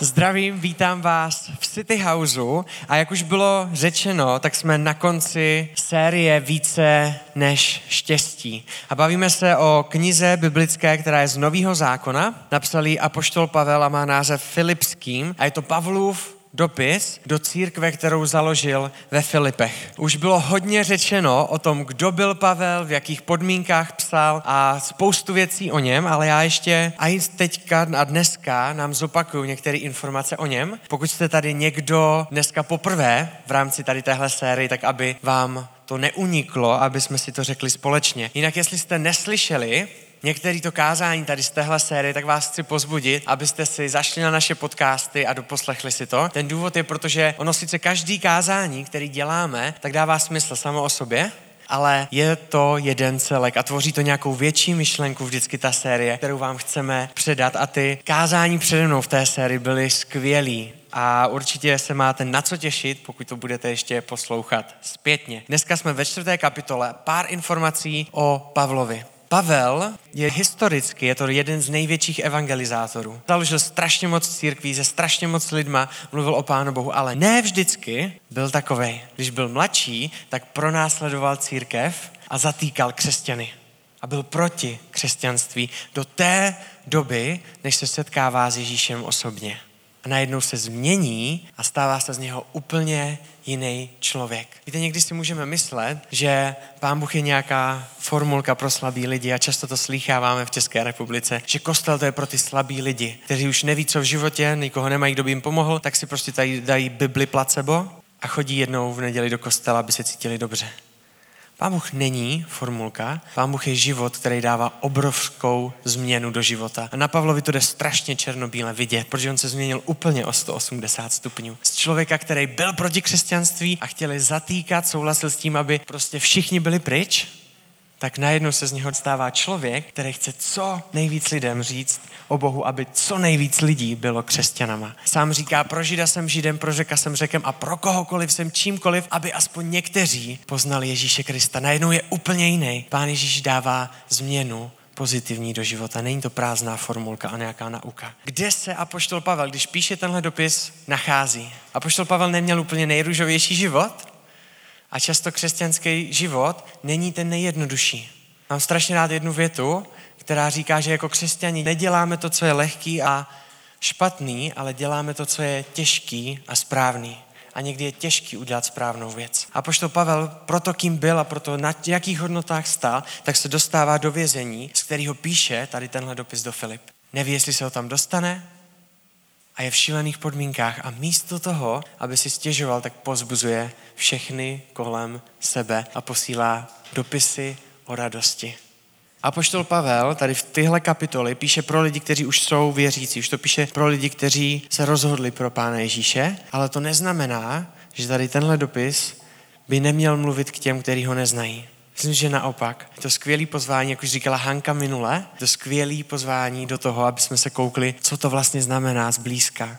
Zdravím, vítám vás v City Houseu a jak už bylo řečeno, tak jsme na konci série Více než štěstí. A bavíme se o knize biblické, která je z Nového zákona. Napsal ji Apoštol Pavel a má název Filipským a je to Pavlův dopis do církve, kterou založil ve Filipech. Už bylo hodně řečeno o tom, kdo byl Pavel, v jakých podmínkách psal a spoustu věcí o něm, ale já ještě a i teďka a dneska nám zopakuju některé informace o něm. Pokud jste tady někdo dneska poprvé v rámci tady téhle série, tak aby vám to neuniklo, aby jsme si to řekli společně. Jinak, jestli jste neslyšeli některý to kázání tady z téhle série, tak vás chci pozbudit, abyste si zašli na naše podcasty a doposlechli si to. Ten důvod je, protože ono sice každý kázání, který děláme, tak dává smysl samo o sobě, ale je to jeden celek a tvoří to nějakou větší myšlenku vždycky ta série, kterou vám chceme předat a ty kázání přede mnou v té sérii byly skvělý a určitě se máte na co těšit, pokud to budete ještě poslouchat zpětně. Dneska jsme ve čtvrté kapitole, pár informací o Pavlovi. Pavel je historicky, je to jeden z největších evangelizátorů. Založil strašně moc církví, se strašně moc lidma mluvil o Pánu Bohu, ale ne vždycky byl takovej. Když byl mladší, tak pronásledoval církev a zatýkal křesťany. A byl proti křesťanství do té doby, než se setkává s Ježíšem osobně. A najednou se změní a stává se z něho úplně jiný člověk. Víte, někdy si můžeme myslet, že Pán Bůh je nějaká formulka pro slabý lidi a často to slýcháváme v České republice, že kostel to je pro ty slabý lidi, kteří už neví, co v životě, nikoho nemají, kdo by jim pomohl, tak si prostě tady dají Bibli placebo a chodí jednou v neděli do kostela, aby se cítili dobře. Pán Bůh není formulka, Pán Bůh je život, který dává obrovskou změnu do života. A na Pavlovi to jde strašně černobíle vidět, protože on se změnil úplně o 180 stupňů. Z člověka, který byl proti křesťanství a chtěli zatýkat, souhlasil s tím, aby prostě všichni byli pryč, tak najednou se z něho stává člověk, který chce co nejvíc lidem říct o Bohu, aby co nejvíc lidí bylo křesťanama. Sám říká, pro Žida jsem Židem, pro Řeka jsem Řekem a pro kohokoliv jsem čímkoliv, aby aspoň někteří poznali Ježíše Krista. Najednou je úplně jiný. Pán Ježíš dává změnu pozitivní do života. Není to prázdná formulka a nějaká nauka. Kde se Apoštol Pavel, když píše tenhle dopis, nachází? Apoštol Pavel neměl úplně nejružovější život, a často křesťanský život není ten nejjednodušší. Mám strašně rád jednu větu, která říká, že jako křesťani neděláme to, co je lehký a špatný, ale děláme to, co je těžký a správný. A někdy je těžký udělat správnou věc. A pošto Pavel proto, kým byl a proto na jakých hodnotách stál, tak se dostává do vězení, z kterého píše tady tenhle dopis do Filip. Neví, jestli se ho tam dostane, a je v šílených podmínkách a místo toho, aby si stěžoval, tak pozbuzuje všechny kolem sebe a posílá dopisy o radosti. A poštol Pavel tady v tyhle kapitoly píše pro lidi, kteří už jsou věřící, už to píše pro lidi, kteří se rozhodli pro Pána Ježíše, ale to neznamená, že tady tenhle dopis by neměl mluvit k těm, kteří ho neznají. Myslím, že naopak. Je to skvělé pozvání, jak už říkala Hanka minule, je to skvělé pozvání do toho, aby jsme se koukli, co to vlastně znamená zblízka.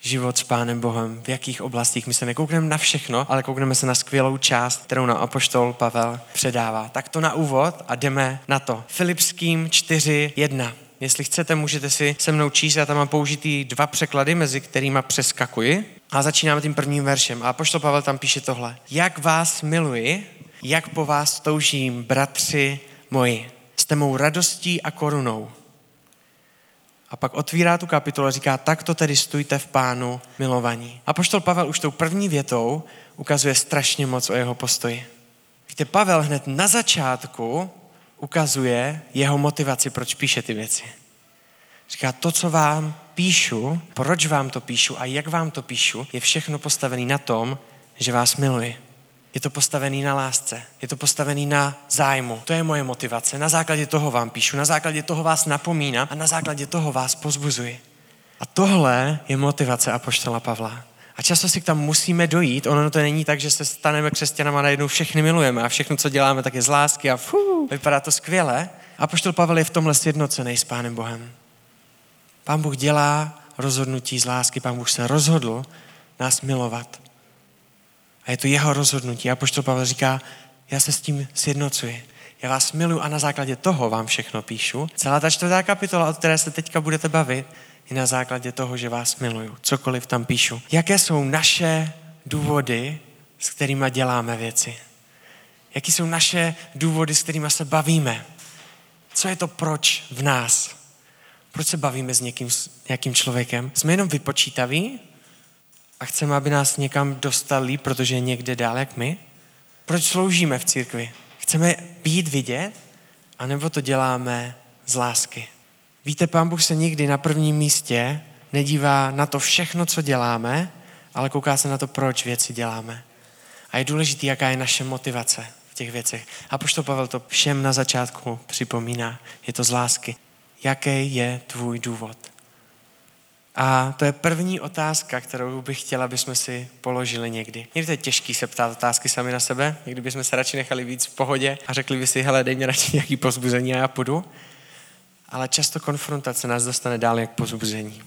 Život s Pánem Bohem, v jakých oblastích. My se nekoukneme na všechno, ale koukneme se na skvělou část, kterou nám apoštol Pavel předává. Tak to na úvod a jdeme na to. Filipským 4.1. Jestli chcete, můžete si se mnou číst, já tam mám použitý dva překlady, mezi kterými přeskakuji. A začínáme tím prvním veršem. A poštol Pavel tam píše tohle. Jak vás miluji, jak po vás toužím, bratři moji. Jste mou radostí a korunou. A pak otvírá tu kapitolu a říká, tak to tedy stůjte v pánu milovaní. A poštol Pavel už tou první větou ukazuje strašně moc o jeho postoji. Víte, Pavel hned na začátku ukazuje jeho motivaci, proč píše ty věci. Říká, to, co vám píšu, proč vám to píšu a jak vám to píšu, je všechno postavené na tom, že vás miluji. Je to postavený na lásce, je to postavený na zájmu. To je moje motivace. Na základě toho vám píšu, na základě toho vás napomínám a na základě toho vás pozbuzuji. A tohle je motivace Apoštola Pavla. A často si k tam musíme dojít. Ono to není tak, že se staneme křesťanama a najednou všechny milujeme a všechno, co děláme, tak je z lásky a fů, vypadá to skvěle. A poštol Pavel je v tomhle sjednocený s Pánem Bohem. Pán Bůh dělá rozhodnutí z lásky, Pán Bůh se rozhodl nás milovat. A je to jeho rozhodnutí. A poštol Pavel říká, já se s tím sjednocuji. Já vás miluji a na základě toho vám všechno píšu. Celá ta čtvrtá kapitola, od které se teďka budete bavit, i na základě toho, že vás miluju. Cokoliv tam píšu. Jaké jsou naše důvody, s kterými děláme věci? Jaký jsou naše důvody, s kterými se bavíme? Co je to proč v nás? Proč se bavíme s někým, s nějakým člověkem? Jsme jenom vypočítaví a chceme, aby nás někam dostali, protože je někde dál jak my? Proč sloužíme v církvi? Chceme být vidět? A nebo to děláme z lásky? Víte, Pán Bůh se nikdy na prvním místě nedívá na to všechno, co děláme, ale kouká se na to, proč věci děláme. A je důležité, jaká je naše motivace v těch věcech. A pošto Pavel to všem na začátku připomíná. Je to z lásky. Jaký je tvůj důvod? A to je první otázka, kterou bych chtěla, aby jsme si položili někdy. Někdy to je těžký se ptát otázky sami na sebe, někdy bychom se radši nechali víc v pohodě a řekli by si, hele, dej mě radši nějaký pozbuzení a já půjdu. Ale často konfrontace nás dostane dál jak pozbuzení.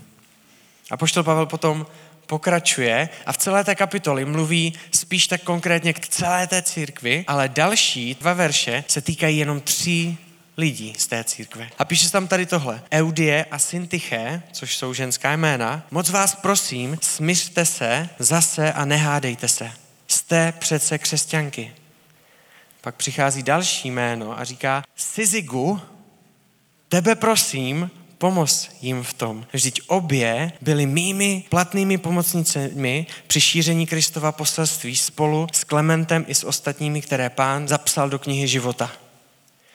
A poštol Pavel potom pokračuje a v celé té kapitoli mluví spíš tak konkrétně k celé té církvi, ale další dva verše se týkají jenom tří lidí z té církve. A píše tam tady tohle. Eudie a Syntyche, což jsou ženská jména, moc vás prosím, smířte se zase a nehádejte se. Jste přece křesťanky. Pak přichází další jméno a říká Sizigu, tebe prosím, pomoz jim v tom. Vždyť obě byly mými platnými pomocnicemi při šíření Kristova poselství spolu s Klementem i s ostatními, které pán zapsal do knihy života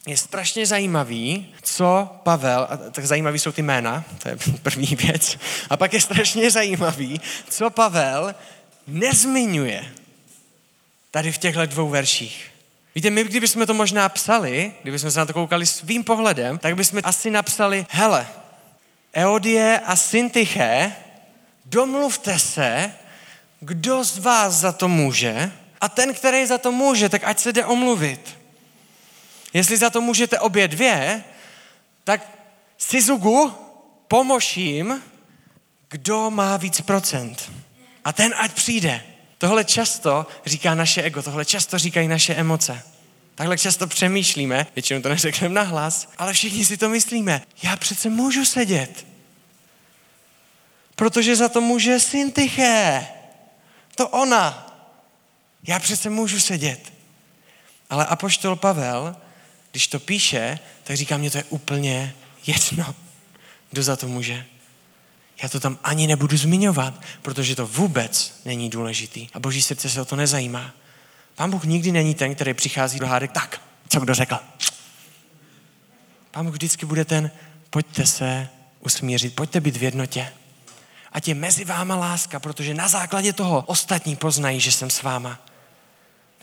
je strašně zajímavý, co Pavel, a tak zajímavý jsou ty jména, to je první věc, a pak je strašně zajímavý, co Pavel nezmiňuje tady v těchto dvou verších. Víte, my kdybychom to možná psali, kdybychom se na to koukali svým pohledem, tak bychom asi napsali, hele, Eodie a Syntyche, domluvte se, kdo z vás za to může a ten, který za to může, tak ať se jde omluvit. Jestli za to můžete obě dvě, tak Sizugu pomož jim, kdo má víc procent. A ten ať přijde. Tohle často říká naše ego, tohle často říkají naše emoce. Takhle často přemýšlíme, většinou to neřekneme nahlas, ale všichni si to myslíme. Já přece můžu sedět. Protože za to může Syntyché. To ona. Já přece můžu sedět. Ale apoštol Pavel když to píše, tak říká, mě to je úplně jedno, kdo za to může. Já to tam ani nebudu zmiňovat, protože to vůbec není důležitý. A boží srdce se o to nezajímá. Pán Bůh nikdy není ten, který přichází do hádek, tak, co kdo řekl. Pán Bůh vždycky bude ten, pojďte se usmířit, pojďte být v jednotě. Ať je mezi váma láska, protože na základě toho ostatní poznají, že jsem s váma.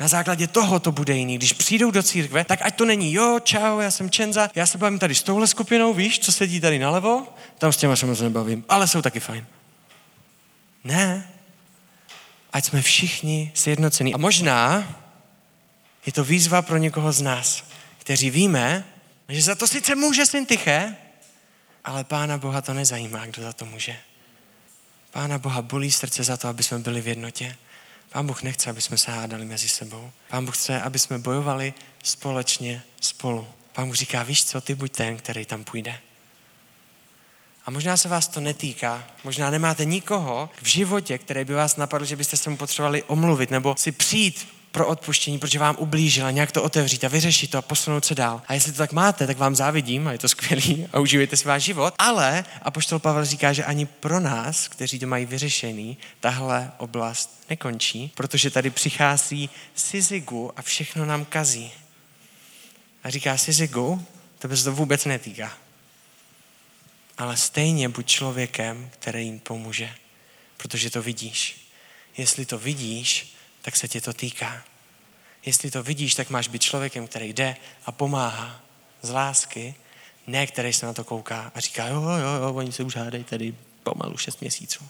Na základě toho to bude jiný. Když přijdou do církve, tak ať to není, jo, čau, já jsem Čenza, já se bavím tady s touhle skupinou, víš, co sedí tady nalevo, tam s těma se moc nebavím, ale jsou taky fajn. Ne, ať jsme všichni sjednocení. A možná je to výzva pro někoho z nás, kteří víme, že za to sice může syn Tyché, ale Pána Boha to nezajímá, kdo za to může. Pána Boha bolí srdce za to, aby jsme byli v jednotě. Pán Bůh nechce, aby jsme se hádali mezi sebou. Pán Bůh chce, aby jsme bojovali společně spolu. Pán Bůh říká, víš co, ty buď ten, který tam půjde. A možná se vás to netýká, možná nemáte nikoho v životě, který by vás napadl, že byste se mu potřebovali omluvit nebo si přijít pro odpuštění, protože vám ublížila, nějak to otevřít a vyřešit to a posunout se dál. A jestli to tak máte, tak vám závidím a je to skvělý a užívejte si váš život. Ale a poštol Pavel říká, že ani pro nás, kteří to mají vyřešený, tahle oblast nekončí, protože tady přichází Sizigu a všechno nám kazí. A říká Sizigu, to se to vůbec netýká. Ale stejně buď člověkem, který jim pomůže, protože to vidíš. Jestli to vidíš, tak se tě to týká. Jestli to vidíš, tak máš být člověkem, který jde a pomáhá z lásky, ne který se na to kouká a říká, jo, jo, jo, oni se už hádají tady pomalu šest měsíců.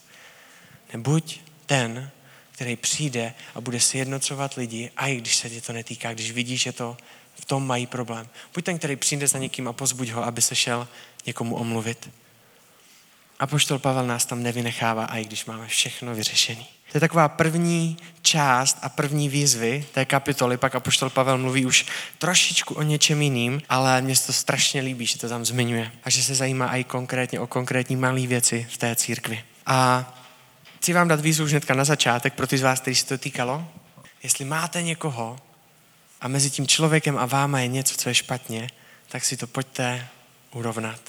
Nebuď ten, který přijde a bude si jednocovat lidi, a i když se tě to netýká, když vidíš, že to v tom mají problém. Buď ten, který přijde za někým a pozbuď ho, aby se šel někomu omluvit. A poštol Pavel nás tam nevynechává, i když máme všechno vyřešené. To je taková první část a první výzvy té kapitoly, pak apoštol Pavel mluví už trošičku o něčem jiným, ale mně se to strašně líbí, že to tam zmiňuje a že se zajímá i konkrétně o konkrétní malé věci v té církvi. A chci vám dát výzvu už hnedka na začátek pro ty z vás, kteří se to týkalo. Jestli máte někoho a mezi tím člověkem a váma je něco, co je špatně, tak si to pojďte urovnat.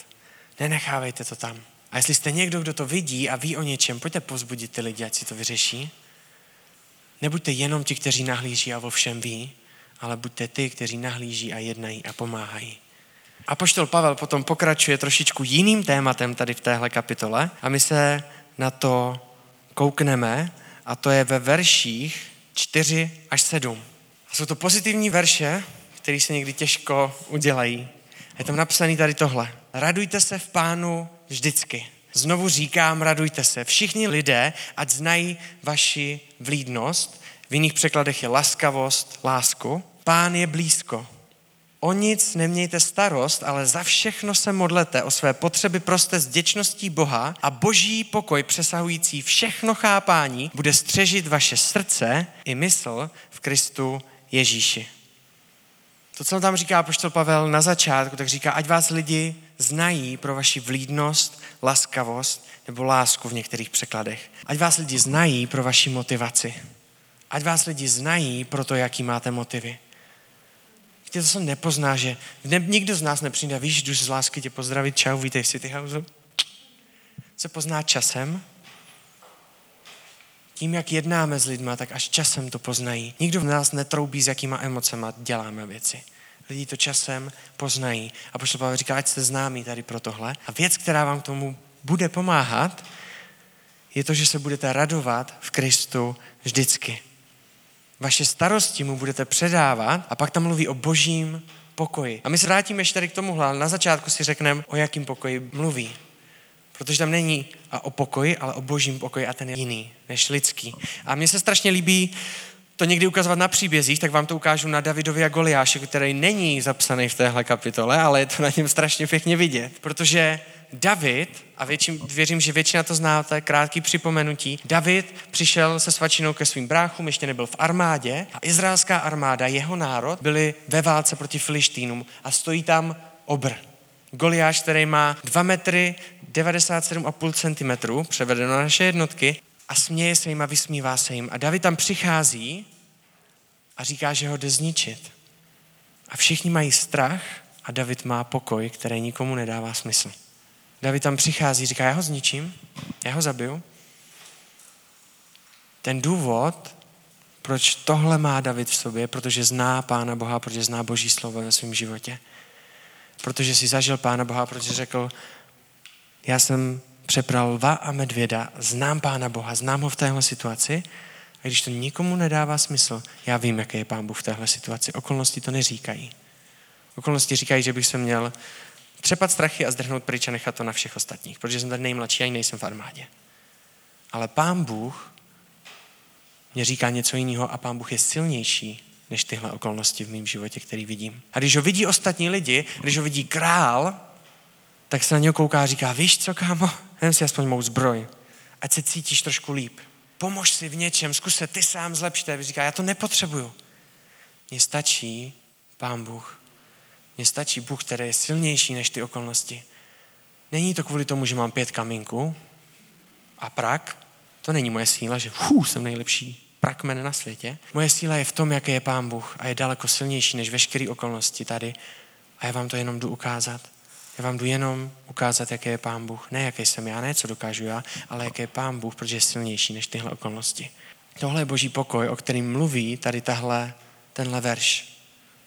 Nenechávejte to tam. A jestli jste někdo, kdo to vidí a ví o něčem, pojďte pozbudit ty lidi, ať si to vyřeší. Nebuďte jenom ti, kteří nahlíží a vo všem ví, ale buďte ty, kteří nahlíží a jednají a pomáhají. A poštol Pavel potom pokračuje trošičku jiným tématem tady v téhle kapitole a my se na to koukneme a to je ve verších 4 až 7. A jsou to pozitivní verše, které se někdy těžko udělají. Je tam napsané tady tohle. Radujte se v pánu vždycky. Znovu říkám, radujte se. Všichni lidé, ať znají vaši vlídnost. V jiných překladech je laskavost, lásku. Pán je blízko. O nic nemějte starost, ale za všechno se modlete, o své potřeby proste s děčností Boha a boží pokoj přesahující všechno chápání bude střežit vaše srdce i mysl v Kristu Ježíši. To, co tam říká poštol Pavel na začátku, tak říká, ať vás lidi znají pro vaši vlídnost, laskavost nebo lásku v některých překladech. Ať vás lidi znají pro vaši motivaci. Ať vás lidi znají pro to, jaký máte motivy. Víte, to se nepozná, že ne, nikdo z nás nepřijde, víš, jdu z lásky tě pozdravit, čau, vítej v City House. Se pozná časem, tím, jak jednáme s lidmi, tak až časem to poznají. Nikdo v nás netroubí, s jakýma emocema děláme věci. Lidi to časem poznají. A pošlo Pavel říká, ať jste známí tady pro tohle. A věc, která vám k tomu bude pomáhat, je to, že se budete radovat v Kristu vždycky. Vaše starosti mu budete předávat a pak tam mluví o božím pokoji. A my se vrátíme ještě tady k tomuhle, ale na začátku si řekneme, o jakým pokoji mluví. Protože tam není o pokoji, ale o božím pokoji a ten je jiný než lidský. A mně se strašně líbí to někdy ukazovat na příbězích, tak vám to ukážu na Davidovi a Goliáše, který není zapsaný v téhle kapitole, ale je to na něm strašně pěkně vidět. Protože David, a většin, věřím, že většina to znáte, krátký připomenutí, David přišel se svačinou ke svým bráchům, ještě nebyl v armádě a izraelská armáda, jeho národ, byli ve válce proti Filištínům a stojí tam obr. Goliáš, který má 2 metry 97,5 cm, převedeno na naše jednotky, a směje se jim a vysmívá se jim. A David tam přichází a říká, že ho jde zničit. A všichni mají strach a David má pokoj, který nikomu nedává smysl. David tam přichází, říká, já ho zničím, já ho zabiju. Ten důvod, proč tohle má David v sobě, protože zná Pána Boha, protože zná Boží slovo ve svém životě. Protože si zažil Pána Boha, protože řekl, já jsem přepral lva a medvěda, znám Pána Boha, znám ho v téhle situaci a když to nikomu nedává smysl, já vím, jaký je Pán Bůh v téhle situaci. Okolnosti to neříkají. Okolnosti říkají, že bych se měl třepat strachy a zdrhnout pryč a nechat to na všech ostatních, protože jsem tady nejmladší a nejsem v armádě. Ale Pán Bůh mě říká něco jiného a Pán Bůh je silnější než tyhle okolnosti v mém životě, který vidím. A když ho vidí ostatní lidi, když ho vidí král, tak se na něho kouká a říká, víš co, kámo, jen si aspoň mou zbroj, ať se cítíš trošku líp. Pomož si v něčem, zkus se ty sám zlepšit. A říká, já to nepotřebuju. Mně stačí Pán Bůh. Mně stačí Bůh, který je silnější než ty okolnosti. Není to kvůli tomu, že mám pět kamínků a prak. To není moje síla, že fů, jsem nejlepší prakmen na světě. Moje síla je v tom, jaký je Pán Bůh a je daleko silnější než veškeré okolnosti tady. A já vám to jenom jdu ukázat. Já vám jdu jenom ukázat, jaký je Pán Bůh. Ne, jaký jsem já, ne, co dokážu já, ale jaký je Pán Bůh, protože je silnější než tyhle okolnosti. Tohle je boží pokoj, o kterým mluví tady tahle, tenhle verš.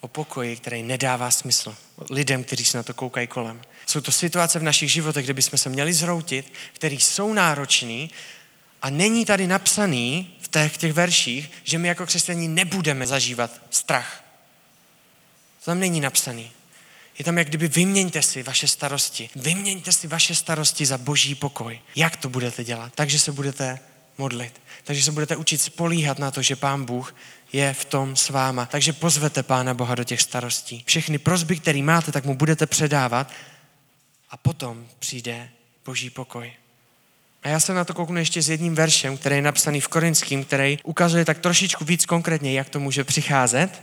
O pokoji, který nedává smysl lidem, kteří se na to koukají kolem. Jsou to situace v našich životech, kde bychom se měli zroutit, které jsou náročné a není tady napsaný v těch, těch verších, že my jako křesťaní nebudeme zažívat strach. To tam není napsaný. Je tam jak kdyby vyměňte si vaše starosti. Vyměňte si vaše starosti za boží pokoj. Jak to budete dělat? Takže se budete modlit. Takže se budete učit spolíhat na to, že Pán Bůh je v tom s váma. Takže pozvete Pána Boha do těch starostí. Všechny prozby, které máte, tak mu budete předávat a potom přijde boží pokoj. A já se na to kouknu ještě s jedním veršem, který je napsaný v Korinským, který ukazuje tak trošičku víc konkrétně, jak to může přicházet.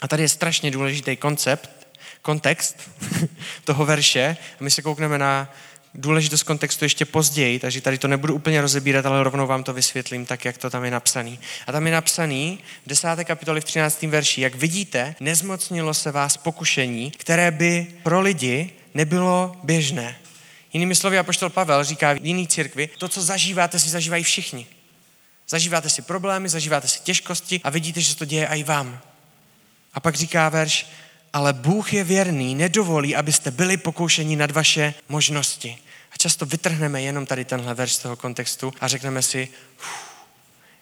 A tady je strašně důležitý koncept, kontext toho verše. A my se koukneme na důležitost kontextu ještě později, takže tady to nebudu úplně rozebírat, ale rovnou vám to vysvětlím tak, jak to tam je napsaný. A tam je napsaný v 10. kapitoli v 13. verši, jak vidíte, nezmocnilo se vás pokušení, které by pro lidi nebylo běžné. Jinými slovy, apoštol Pavel říká v jiný církvi, to, co zažíváte, si zažívají všichni. Zažíváte si problémy, zažíváte si těžkosti a vidíte, že se to děje i vám. A pak říká verš, ale Bůh je věrný, nedovolí, abyste byli pokoušeni nad vaše možnosti. A často vytrhneme jenom tady tenhle verš z toho kontextu a řekneme si,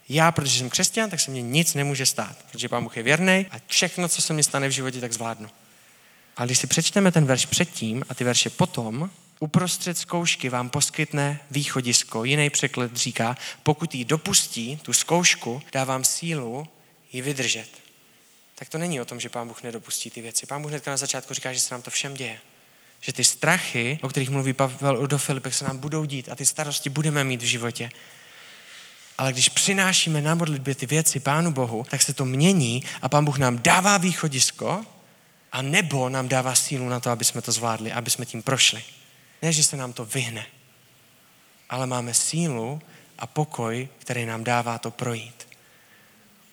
já, protože jsem křesťan, tak se mě nic nemůže stát, protože Pán Bůh je věrný a všechno, co se mi stane v životě, tak zvládnu. Ale když si přečteme ten verš předtím a ty verše potom, uprostřed zkoušky vám poskytne východisko. Jiný překlad říká, pokud ji dopustí, tu zkoušku, dávám sílu ji vydržet tak to není o tom, že Pán Bůh nedopustí ty věci. Pán Bůh hnedka na začátku říká, že se nám to všem děje. Že ty strachy, o kterých mluví Pavel do Filipek, se nám budou dít a ty starosti budeme mít v životě. Ale když přinášíme na modlitbě ty věci Pánu Bohu, tak se to mění a Pán Bůh nám dává východisko a nebo nám dává sílu na to, aby jsme to zvládli, aby jsme tím prošli. Ne, že se nám to vyhne, ale máme sílu a pokoj, který nám dává to projít.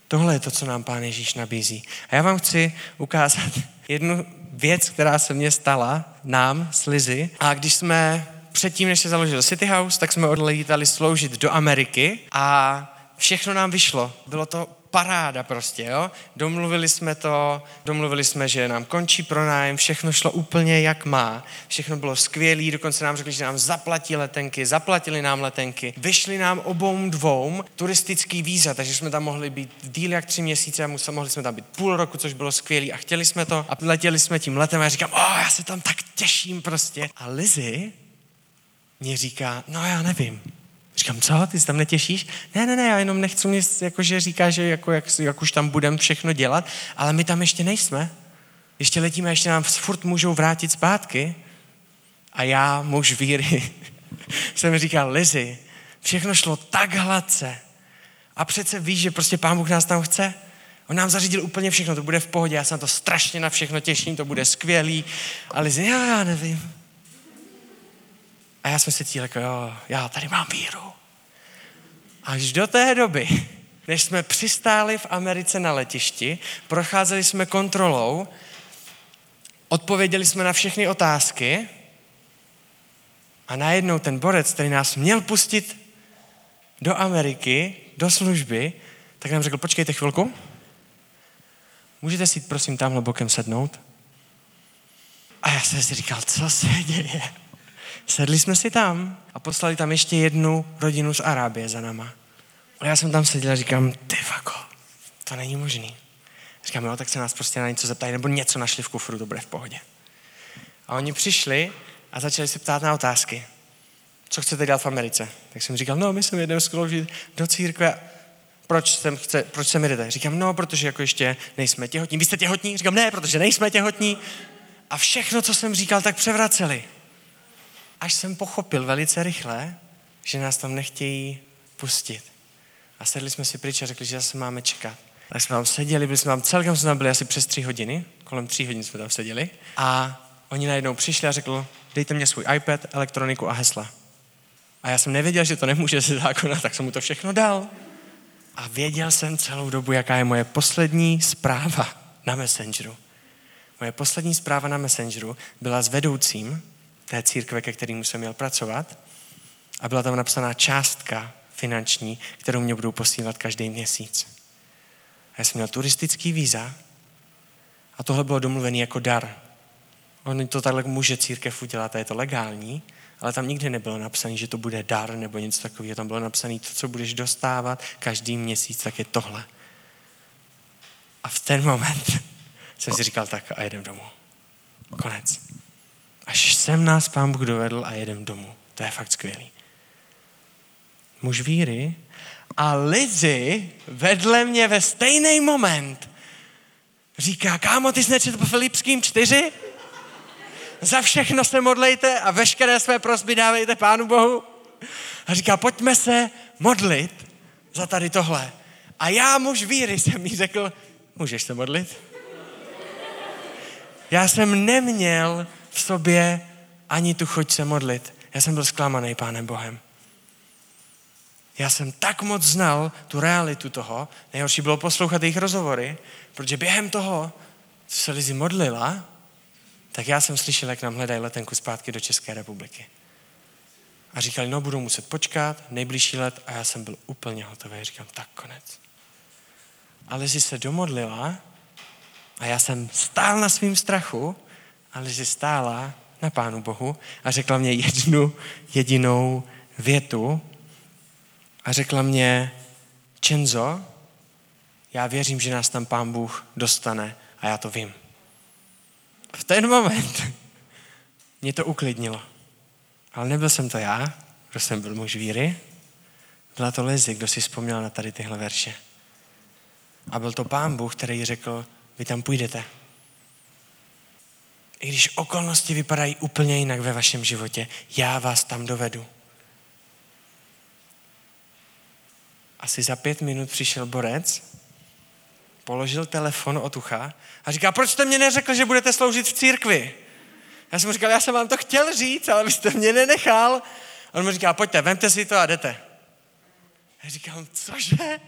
Tohle je to, co nám Pán Ježíš nabízí. A já vám chci ukázat jednu věc, která se mně stala, nám s Lizy. A když jsme předtím, než se založil City House, tak jsme odletali sloužit do Ameriky a všechno nám vyšlo. Bylo to paráda prostě, jo. Domluvili jsme to, domluvili jsme, že nám končí pronájem, všechno šlo úplně jak má. Všechno bylo skvělé, dokonce nám řekli, že nám zaplatí letenky, zaplatili nám letenky. Vyšli nám obou dvou turistický víza, takže jsme tam mohli být díl jak tři měsíce a mohli jsme tam být půl roku, což bylo skvělé a chtěli jsme to a letěli jsme tím letem a já říkám, o, já se tam tak těším prostě. A Lizzy mě říká, no já nevím, Říkám, co, ty se tam netěšíš? Ne, ne, ne, já jenom nechci mě, jakože říká, že jako, jak, jak už tam budeme všechno dělat, ale my tam ještě nejsme. Ještě letíme, ještě nám furt můžou vrátit zpátky. A já, muž víry, jsem říkal, Lizy, všechno šlo tak hladce. A přece víš, že prostě Pán Bůh nás tam chce. On nám zařídil úplně všechno, to bude v pohodě, já se na to strašně na všechno těším, to bude skvělý. A Lizy, já, já nevím. A já jsem si cítil, jako jo, já tady mám víru. Až do té doby, než jsme přistáli v Americe na letišti, procházeli jsme kontrolou, odpověděli jsme na všechny otázky a najednou ten borec, který nás měl pustit do Ameriky, do služby, tak nám řekl, počkejte chvilku, můžete si prosím tamhle bokem sednout? A já jsem si říkal, co se děje? Sedli jsme si tam a poslali tam ještě jednu rodinu z Arábie za náma. A já jsem tam seděl a říkám, ty vako, to není možný. Říkám, jo, tak se nás prostě na něco zeptají, nebo něco našli v kufru, to bude v pohodě. A oni přišli a začali se ptát na otázky. Co chcete dělat v Americe? Tak jsem říkal, no, my jsme jednou skloužit do církve. Proč sem, chce, proč sem jdete? Říkám, no, protože jako ještě nejsme těhotní. Vy jste těhotní? Říkám, ne, protože nejsme těhotní. A všechno, co jsem říkal, tak převraceli až jsem pochopil velice rychle, že nás tam nechtějí pustit. A sedli jsme si pryč a řekli, že zase máme čekat. Tak jsme tam seděli, byli jsme tam celkem jsme tam byli asi přes tři hodiny, kolem tří hodin jsme tam seděli. A oni najednou přišli a řekl, dejte mě svůj iPad, elektroniku a hesla. A já jsem nevěděl, že to nemůže ze zákona, tak jsem mu to všechno dal. A věděl jsem celou dobu, jaká je moje poslední zpráva na Messengeru. Moje poslední zpráva na Messengeru byla s vedoucím, té církve, ke kterému jsem měl pracovat. A byla tam napsaná částka finanční, kterou mě budou posílat každý měsíc. A já jsem měl turistický víza a tohle bylo domluvené jako dar. On to takhle může církev udělat a je to legální, ale tam nikdy nebylo napsané, že to bude dar nebo něco takového. Tam bylo napsané, to, co budeš dostávat každý měsíc, tak je tohle. A v ten moment jsem si říkal, tak a jedem domů. Konec. Až sem nás pán Bůh dovedl a jedem domů. To je fakt skvělý. Muž víry a Lizzy vedle mě ve stejný moment říká, kámo, ty jsi nečetl po Filipským čtyři? Za všechno se modlejte a veškeré své prosby dávejte Pánu Bohu. A říká, pojďme se modlit za tady tohle. A já, muž víry, jsem mi řekl, můžeš se modlit? Já jsem neměl v sobě ani tu chuť se modlit. Já jsem byl zklamaný Pánem Bohem. Já jsem tak moc znal tu realitu toho, nejhorší bylo poslouchat jejich rozhovory, protože během toho, co se Lizi modlila, tak já jsem slyšel, jak nám hledají letenku zpátky do České republiky. A říkali, no budou muset počkat, nejbližší let a já jsem byl úplně hotový. Říkám, tak konec. Ale Lizi se domodlila a já jsem stál na svým strachu a Lizi stála na Pánu Bohu a řekla mě jednu jedinou větu a řekla mě, Čenzo, já věřím, že nás tam Pán Bůh dostane a já to vím. V ten moment mě to uklidnilo. Ale nebyl jsem to já, kdo jsem byl muž víry. Byla to Lizy, kdo si vzpomněl na tady tyhle verše. A byl to pán Bůh, který řekl, vy tam půjdete. I když okolnosti vypadají úplně jinak ve vašem životě, já vás tam dovedu. Asi za pět minut přišel borec, položil telefon od ucha a říká, proč jste mě neřekl, že budete sloužit v církvi? Já jsem mu říkal, já jsem vám to chtěl říct, ale vy jste mě nenechal. On mi říká, pojďte, vemte si to a jdete. Já říkám, cože?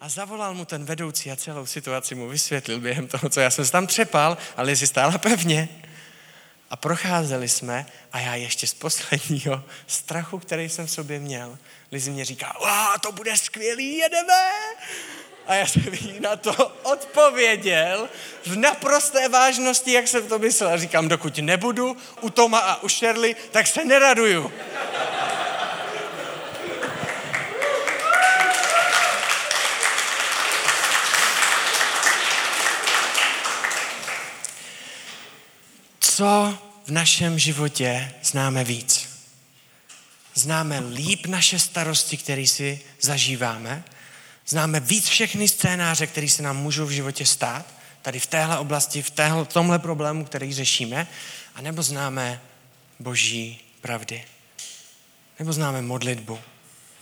A zavolal mu ten vedoucí a celou situaci mu vysvětlil během toho, co já jsem se tam třepal, ale si stála pevně. A procházeli jsme a já ještě z posledního strachu, který jsem v sobě měl, Lizy mě říká, to bude skvělý, jedeme. A já jsem jí na to odpověděl v naprosté vážnosti, jak jsem to myslel. A říkám, dokud nebudu u Toma a u Shirley, tak se neraduju. Co v našem životě známe víc? Známe líp naše starosti, které si zažíváme, Známe víc všechny scénáře, které se nám můžou v životě stát, tady v téhle oblasti, v, téhle, tomhle problému, který řešíme, a nebo známe boží pravdy. Nebo známe modlitbu,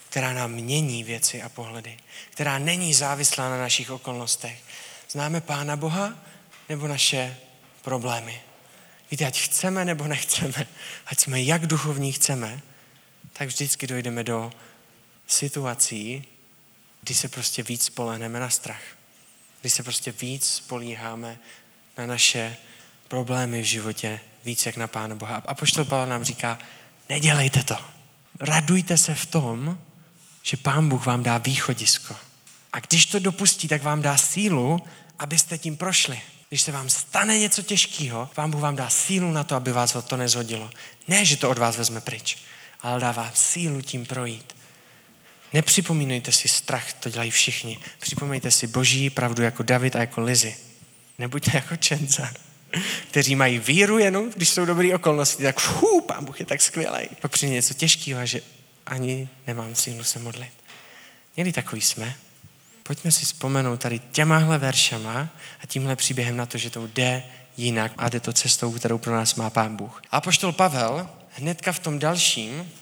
která nám mění věci a pohledy, která není závislá na našich okolnostech. Známe Pána Boha nebo naše problémy. Víte, ať chceme nebo nechceme, ať jsme jak duchovní chceme, tak vždycky dojdeme do situací, kdy se prostě víc spolehneme na strach. Kdy se prostě víc spolíháme na naše problémy v životě, víc jak na Pána Boha. A poštol Pavel nám říká, nedělejte to. Radujte se v tom, že Pán Bůh vám dá východisko. A když to dopustí, tak vám dá sílu, abyste tím prošli. Když se vám stane něco těžkého, Pán Bůh vám dá sílu na to, aby vás to nezhodilo. Ne, že to od vás vezme pryč, ale dá vám sílu tím projít. Nepřipomínejte si strach, to dělají všichni. Připomínejte si boží pravdu jako David a jako Lizy. Nebuďte jako Čenza, kteří mají víru jenom, když jsou dobré okolnosti. Tak fů, pán Bůh je tak skvělý. Pak přijde něco těžkého, že ani nemám sílu se modlit. Někdy takový jsme. Pojďme si vzpomenout tady těmahle veršama a tímhle příběhem na to, že to jde jinak a jde to cestou, kterou pro nás má pán Bůh. A poštol Pavel hnedka v tom dalším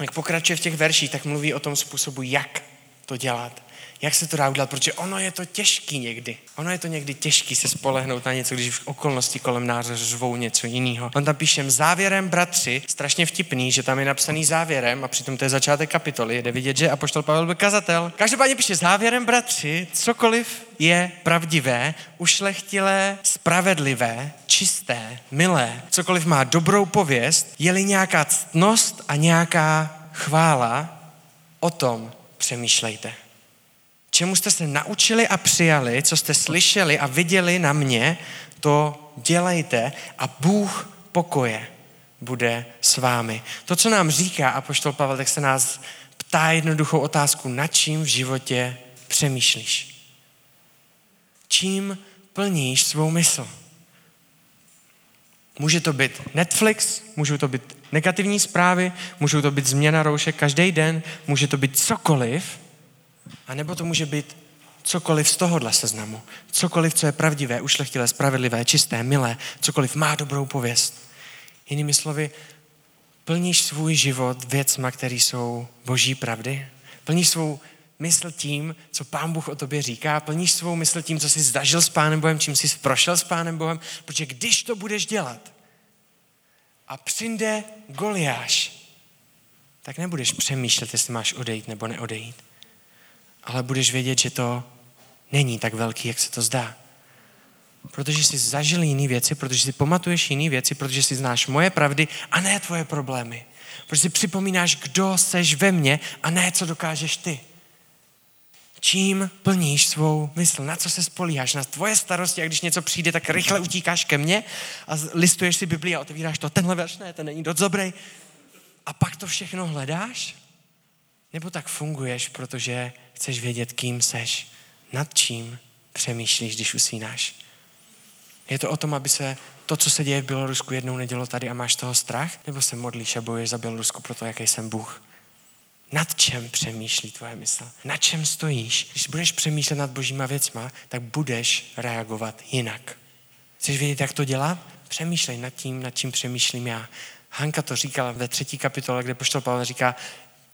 jak pokračuje v těch verších, tak mluví o tom způsobu, jak to dělat. Jak se to dá udělat, protože ono je to těžký někdy. Ono je to někdy těžký se spolehnout na něco, když v okolnosti kolem nás řvou něco jiného. On tam píše závěrem, bratři, strašně vtipný, že tam je napsaný závěrem a přitom to je začátek kapitoly, jde vidět, že apoštol Pavel byl kazatel. Každopádně píše závěrem, bratři, cokoliv je pravdivé, ušlechtilé, spravedlivé, čisté, milé, cokoliv má dobrou pověst, je-li nějaká ctnost a nějaká chvála, o tom přemýšlejte čemu jste se naučili a přijali, co jste slyšeli a viděli na mě, to dělejte a Bůh pokoje bude s vámi. To, co nám říká Apoštol Pavel, tak se nás ptá jednoduchou otázku, nad čím v životě přemýšlíš. Čím plníš svou mysl? Může to být Netflix, můžou to být negativní zprávy, můžou to být změna roušek každý den, může to být cokoliv, a nebo to může být cokoliv z tohohle seznamu. Cokoliv, co je pravdivé, ušlechtilé, spravedlivé, čisté, milé, cokoliv má dobrou pověst. Jinými slovy, Plníš svůj život věcma, které jsou boží pravdy? Plníš svou mysl tím, co Pán Bůh o tobě říká? Plníš svou mysl tím, co jsi zažil s Pánem Bohem, čím jsi prošel s Pánem Bohem? Protože když to budeš dělat a přijde Goliáš, tak nebudeš přemýšlet, jestli máš odejít nebo neodejít. Ale budeš vědět, že to není tak velký, jak se to zdá. Protože jsi zažil jiné věci, protože si pamatuješ jiné věci, protože si znáš moje pravdy a ne tvoje problémy. Protože si připomínáš, kdo seš ve mně a ne, co dokážeš ty. Čím plníš svou mysl? Na co se spolíháš? Na tvoje starosti a když něco přijde, tak rychle utíkáš ke mně a listuješ si Bibli a otevíráš to. Tenhle verš ne, ten není dost dobrý. A pak to všechno hledáš? Nebo tak funguješ, protože chceš vědět, kým seš, nad čím přemýšlíš, když usínáš? Je to o tom, aby se to, co se děje v Bělorusku, jednou nedělo tady a máš toho strach? Nebo se modlíš a bojuješ za Bělorusku pro to, jaký jsem Bůh? Nad čem přemýšlí tvoje mysl? Na čem stojíš? Když budeš přemýšlet nad božíma věcma, tak budeš reagovat jinak. Chceš vědět, jak to dělat? Přemýšlej nad tím, nad čím přemýšlím já. Hanka to říkala ve třetí kapitole, kde poštol Pavel říká,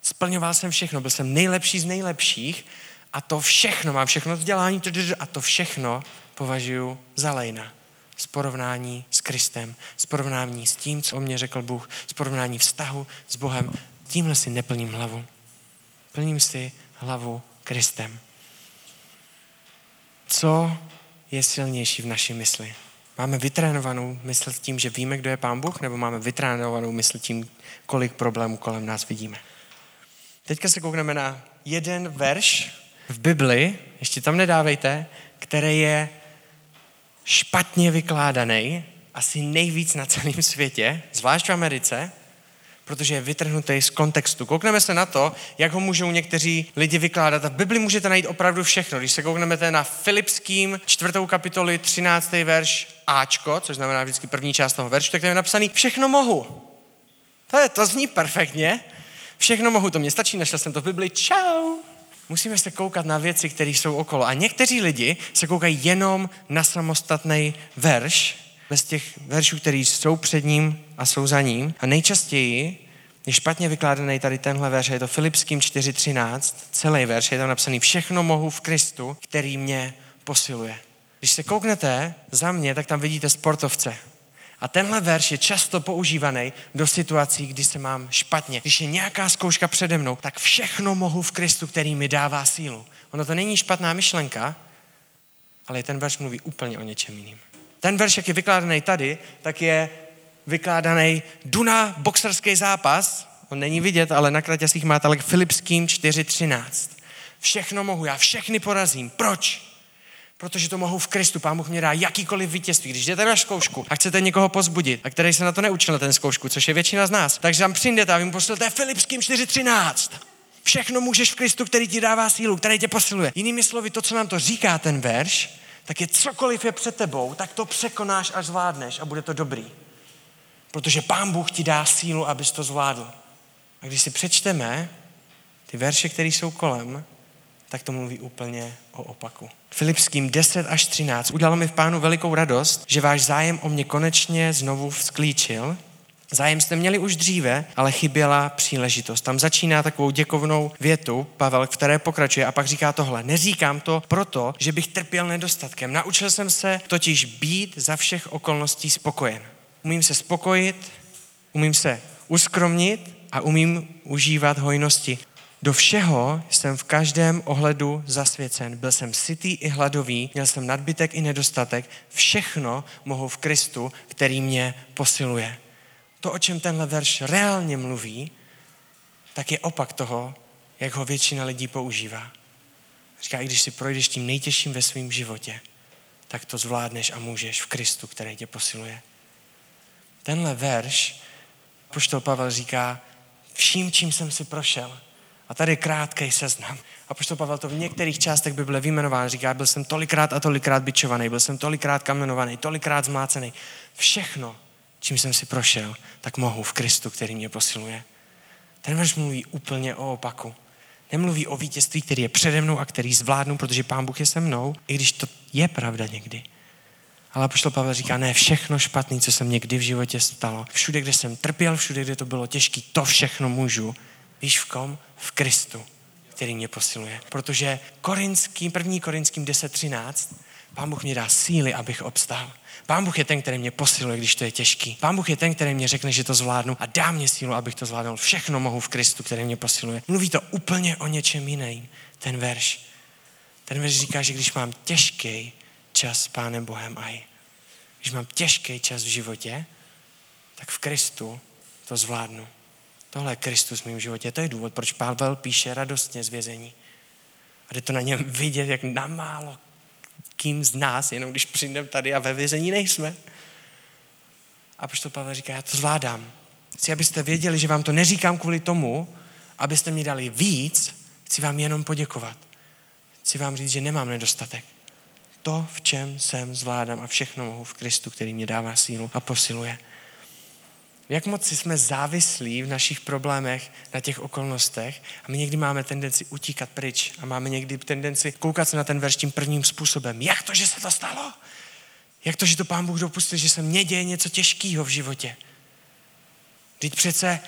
splňoval jsem všechno, byl jsem nejlepší z nejlepších a to všechno, mám všechno vzdělání a to všechno považuji za lejna z porovnání s Kristem, z porovnání s tím, co o mě řekl Bůh, z porovnání vztahu s Bohem. Tímhle si neplním hlavu. Plním si hlavu Kristem. Co je silnější v naší mysli? Máme vytrénovanou mysl tím, že víme, kdo je Pán Bůh, nebo máme vytrénovanou mysl tím, kolik problémů kolem nás vidíme? Teďka se koukneme na jeden verš v Bibli, ještě tam nedávejte, který je špatně vykládaný, asi nejvíc na celém světě, zvlášť v Americe, protože je vytrhnutý z kontextu. Koukneme se na to, jak ho můžou někteří lidi vykládat. A v Bibli můžete najít opravdu všechno. Když se koukneme na Filipským čtvrtou kapitoli 13. verš Ačko, což znamená vždycky první část toho veršu, tak tam je napsaný všechno mohu. To, je, to zní perfektně. Všechno mohu, to mě stačí, našel jsem to v Bibli. Čau musíme se koukat na věci, které jsou okolo. A někteří lidi se koukají jenom na samostatný verš, bez těch veršů, které jsou před ním a jsou za ním. A nejčastěji je špatně vykládaný tady tenhle verš, je to Filipským 4.13, celý verš, je tam napsaný všechno mohu v Kristu, který mě posiluje. Když se kouknete za mě, tak tam vidíte sportovce. A tenhle verš je často používaný do situací, kdy se mám špatně. Když je nějaká zkouška přede mnou, tak všechno mohu v Kristu, který mi dává sílu. Ono to není špatná myšlenka, ale ten verš mluví úplně o něčem jiným. Ten verš, jak je vykládaný tady, tak je vykládaný Duna boxerský zápas. On není vidět, ale na kratěsích máte ale Filipským 4.13. Všechno mohu, já všechny porazím. Proč? Protože to mohu v Kristu. Pán Bůh mě dá jakýkoliv vítězství. Když jdete na zkoušku a chcete někoho pozbudit, a který se na to neučil na ten zkoušku, což je většina z nás, takže tam přijdete a vy mu posilujete Filipským 4.13. Všechno můžeš v Kristu, který ti dává sílu, který tě posiluje. Jinými slovy, to, co nám to říká ten verš, tak je cokoliv je před tebou, tak to překonáš a zvládneš a bude to dobrý. Protože Pán Bůh ti dá sílu, abys to zvládl. A když si přečteme ty verše, které jsou kolem, tak to mluví úplně o opaku. Filipským 10 až 13. Udělalo mi v pánu velikou radost, že váš zájem o mě konečně znovu vzklíčil. Zájem jste měli už dříve, ale chyběla příležitost. Tam začíná takovou děkovnou větu Pavel, které pokračuje a pak říká tohle. Neříkám to proto, že bych trpěl nedostatkem. Naučil jsem se totiž být za všech okolností spokojen. Umím se spokojit, umím se uskromnit a umím užívat hojnosti. Do všeho jsem v každém ohledu zasvěcen. Byl jsem sytý i hladový, měl jsem nadbytek i nedostatek. Všechno mohu v Kristu, který mě posiluje. To, o čem tenhle verš reálně mluví, tak je opak toho, jak ho většina lidí používá. Říká, i když si projdeš tím nejtěžším ve svém životě, tak to zvládneš a můžeš v Kristu, který tě posiluje. Tenhle verš, poštol Pavel říká, vším, čím jsem si prošel, a tady je krátký seznam. A poštol Pavel to v některých částech Bible vyjmenován. Říká, byl jsem tolikrát a tolikrát bičovaný, byl jsem tolikrát kamenovaný, tolikrát zmácený. Všechno, čím jsem si prošel, tak mohu v Kristu, který mě posiluje. Ten verš mluví úplně o opaku. Nemluví o vítězství, který je přede mnou a který zvládnu, protože Pán Bůh je se mnou, i když to je pravda někdy. Ale apoštol Pavel říká, ne, všechno špatné, co se mě kdy v životě stalo, všude, kde jsem trpěl, všude, kde to bylo těžké, to všechno můžu. Víš v kom? V Kristu, který mě posiluje. Protože korinským, první korinským 10.13, Pán Bůh mě dá síly, abych obstál. Pán Bůh je ten, který mě posiluje, když to je těžký. Pán Bůh je ten, který mě řekne, že to zvládnu a dá mě sílu, abych to zvládnul. Všechno mohu v Kristu, který mě posiluje. Mluví to úplně o něčem jiném, ten verš. Ten verš říká, že když mám těžký čas s Pánem Bohem aj, když mám těžký čas v životě, tak v Kristu to zvládnu. Tohle je Kristus v mém životě. To je důvod, proč Pavel píše radostně z vězení. A jde to na něm vidět, jak na málo kým z nás, jenom když přijdeme tady a ve vězení nejsme. A proč to Pavel říká, já to zvládám. Chci, abyste věděli, že vám to neříkám kvůli tomu, abyste mi dali víc, chci vám jenom poděkovat. Chci vám říct, že nemám nedostatek. To, v čem jsem, zvládám a všechno mohu v Kristu, který mě dává sílu a posiluje. Jak moc jsme závislí v našich problémech na těch okolnostech a my někdy máme tendenci utíkat pryč a máme někdy tendenci koukat se na ten verš tím prvním způsobem. Jak to, že se to stalo? Jak to, že to pán Bůh dopustil, že se mně děje něco těžkého v životě? Teď přece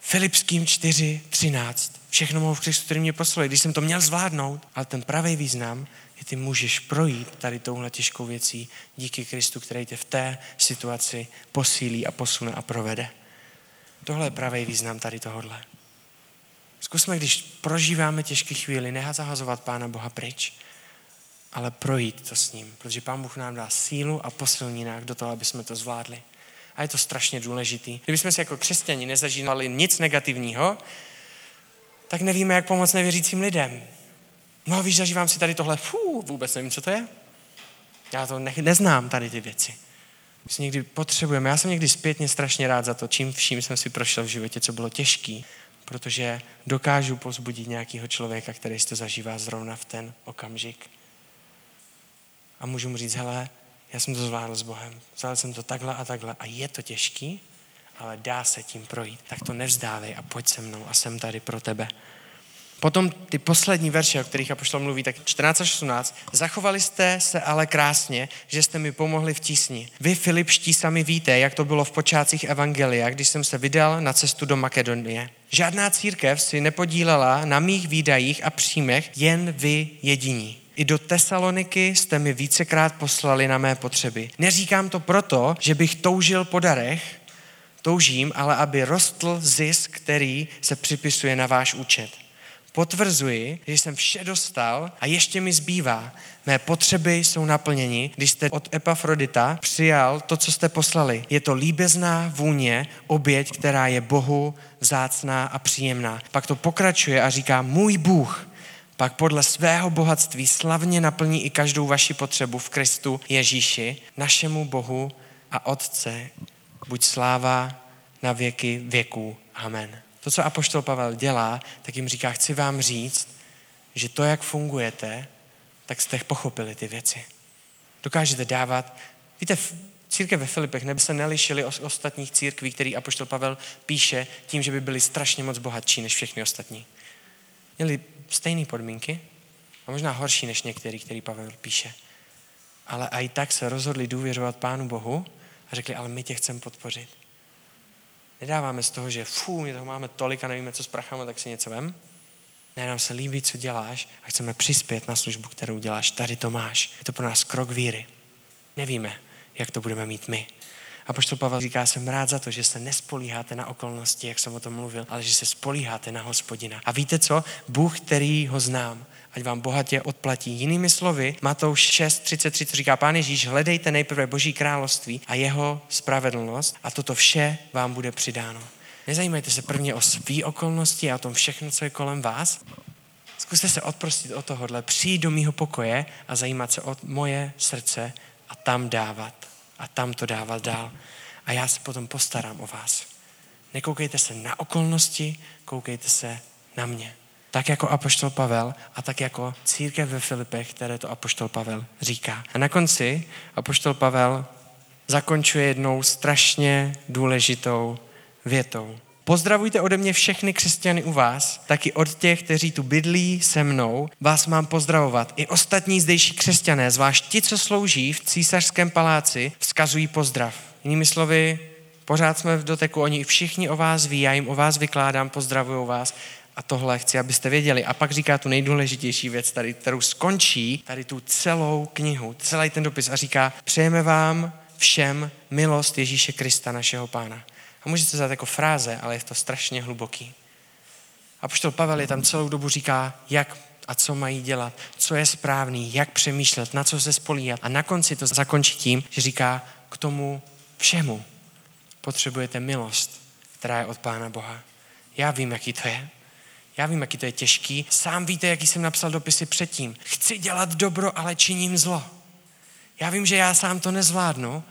Filipským 4, 13. Všechno mohu v Kristu, který mě poslal. Když jsem to měl zvládnout, ale ten pravý význam je, ty můžeš projít tady touhle těžkou věcí díky Kristu, který tě v té situaci posílí a posune a provede. Tohle je pravý význam tady tohohle. Zkusme, když prožíváme těžké chvíli, zahazovat Pána Boha pryč, ale projít to s ním, protože Pán Bůh nám dá sílu a posilní nás do toho, aby jsme to zvládli. A je to strašně důležitý. Kdybychom si jako křesťani nezažívali nic negativního, tak nevíme, jak pomoct nevěřícím lidem. No a víš, zažívám si tady tohle, fú, vůbec nevím, co to je. Já to ne, neznám tady ty věci. My si někdy potřebujeme, já jsem někdy zpětně strašně rád za to, čím vším jsem si prošel v životě, co bylo těžký, protože dokážu pozbudit nějakého člověka, který si to zažívá zrovna v ten okamžik. A můžu mu říct, hele, já jsem to zvládl s Bohem, zvládl jsem to takhle a takhle a je to těžký, ale dá se tím projít. Tak to nevzdávej a pojď se mnou a jsem tady pro tebe. Potom ty poslední verše, o kterých Apoštol mluví, tak 14 až 18. Zachovali jste se ale krásně, že jste mi pomohli v tísni. Vy, Filipští, sami víte, jak to bylo v počátcích Evangelia, když jsem se vydal na cestu do Makedonie. Žádná církev si nepodílela na mých výdajích a příjmech, jen vy jediní. I do Tesaloniky jste mi vícekrát poslali na mé potřeby. Neříkám to proto, že bych toužil po darech, toužím, ale aby rostl zisk, který se připisuje na váš účet. Potvrzuji, že jsem vše dostal a ještě mi zbývá. Mé potřeby jsou naplněni, když jste od Epafrodita přijal to, co jste poslali. Je to líbezná vůně, oběť, která je Bohu vzácná a příjemná. Pak to pokračuje a říká, můj Bůh pak podle svého bohatství slavně naplní i každou vaši potřebu v Kristu Ježíši, našemu Bohu a Otce. Buď sláva na věky věků. Amen. To, co Apoštol Pavel dělá, tak jim říká, chci vám říct, že to, jak fungujete, tak jste pochopili ty věci. Dokážete dávat, víte, církev ve Filipech neby se nelišily od ostatních církví, který Apoštol Pavel píše tím, že by byli strašně moc bohatší než všechny ostatní. Měli stejné podmínky a možná horší než některý, který Pavel píše. Ale i tak se rozhodli důvěřovat Pánu Bohu a řekli, ale my tě chceme podpořit. Nedáváme z toho, že fú, my toho máme tolik a nevíme, co s prachama, tak si něco vem. Ne, nám se líbí, co děláš a chceme přispět na službu, kterou děláš. Tady to máš. Je to pro nás krok víry. Nevíme, jak to budeme mít my. A poštol Pavel říká, jsem rád za to, že se nespolíháte na okolnosti, jak jsem o tom mluvil, ale že se spolíháte na hospodina. A víte co? Bůh, který ho znám, ať vám bohatě odplatí. Jinými slovy, Matouš 6.33, co říká Pán Ježíš, hledejte nejprve Boží království a jeho spravedlnost a toto vše vám bude přidáno. Nezajímejte se prvně o svý okolnosti a o tom všechno, co je kolem vás. Zkuste se odprostit o tohohle, přijít do mýho pokoje a zajímat se o moje srdce a tam dávat. A tam to dávat dál. A já se potom postarám o vás. Nekoukejte se na okolnosti, koukejte se na mě tak jako apoštol Pavel a tak jako církev ve Filipech, které to apoštol Pavel říká. A na konci apoštol Pavel zakončuje jednou strašně důležitou větou. Pozdravujte ode mě všechny křesťany u vás, taky od těch, kteří tu bydlí se mnou, vás mám pozdravovat. I ostatní zdejší křesťané, zvlášť ti, co slouží v císařském paláci, vzkazují pozdrav. Jinými slovy, pořád jsme v doteku, oni všichni o vás ví, já jim o vás vykládám, pozdravuju vás a tohle chci, abyste věděli. A pak říká tu nejdůležitější věc, tady, kterou skončí tady tu celou knihu, celý ten dopis a říká, přejeme vám všem milost Ježíše Krista, našeho pána. A můžete to jako fráze, ale je to strašně hluboký. A poštol Pavel je tam celou dobu říká, jak a co mají dělat, co je správný, jak přemýšlet, na co se spolíhat. A na konci to zakončí tím, že říká, k tomu všemu potřebujete milost, která je od Pána Boha. Já vím, jaký to je. Já vím, jaký to je těžký. Sám víte, jaký jsem napsal dopisy předtím. Chci dělat dobro, ale činím zlo. Já vím, že já sám to nezvládnu,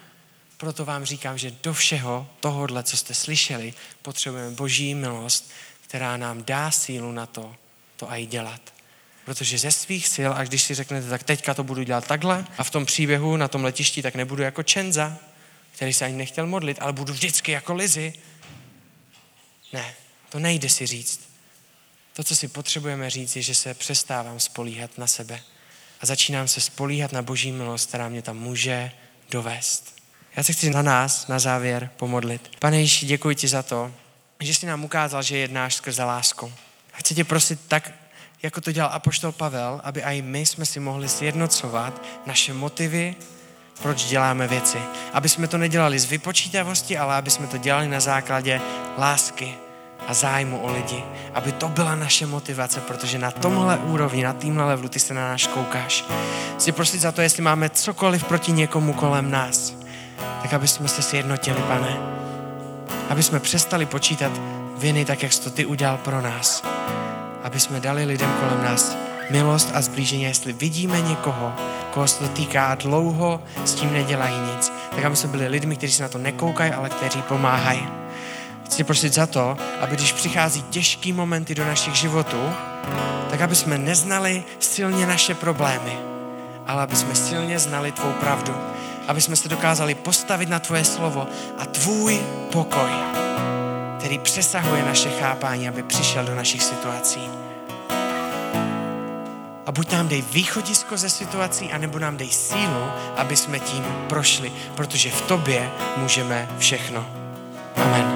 proto vám říkám, že do všeho tohohle, co jste slyšeli, potřebujeme boží milost, která nám dá sílu na to, to i dělat. Protože ze svých sil, až když si řeknete, tak teďka to budu dělat takhle a v tom příběhu na tom letišti tak nebudu jako Čenza, který se ani nechtěl modlit, ale budu vždycky jako Lizy. Ne, to nejde si říct. To, co si potřebujeme říct, je, že se přestávám spolíhat na sebe a začínám se spolíhat na boží milost, která mě tam může dovést. Já se chci na nás, na závěr, pomodlit. Pane Ježíši, děkuji ti za to, že jsi nám ukázal, že jednáš skrze lásku. A chci tě prosit tak, jako to dělal apoštol Pavel, aby i my jsme si mohli sjednocovat naše motivy, proč děláme věci. Aby jsme to nedělali z vypočítavosti, ale aby jsme to dělali na základě lásky a zájmu o lidi. Aby to byla naše motivace, protože na tomhle úrovni, na týmhle levelu ty se na nás koukáš. Chci prosit za to, jestli máme cokoliv proti někomu kolem nás, tak aby jsme se sjednotili, pane. Aby jsme přestali počítat viny tak, jak jsi to ty udělal pro nás. Aby jsme dali lidem kolem nás milost a zblížení. Jestli vidíme někoho, koho se to týká dlouho s tím nedělají nic, tak aby jsme byli lidmi, kteří se na to nekoukají, ale kteří pomáhají. Chci prosit za to, aby když přichází těžký momenty do našich životů, tak aby jsme neznali silně naše problémy, ale aby jsme silně znali tvou pravdu. Aby jsme se dokázali postavit na tvoje slovo a tvůj pokoj, který přesahuje naše chápání, aby přišel do našich situací. A buď nám dej východisko ze situací, anebo nám dej sílu, aby jsme tím prošli, protože v tobě můžeme všechno. Amen.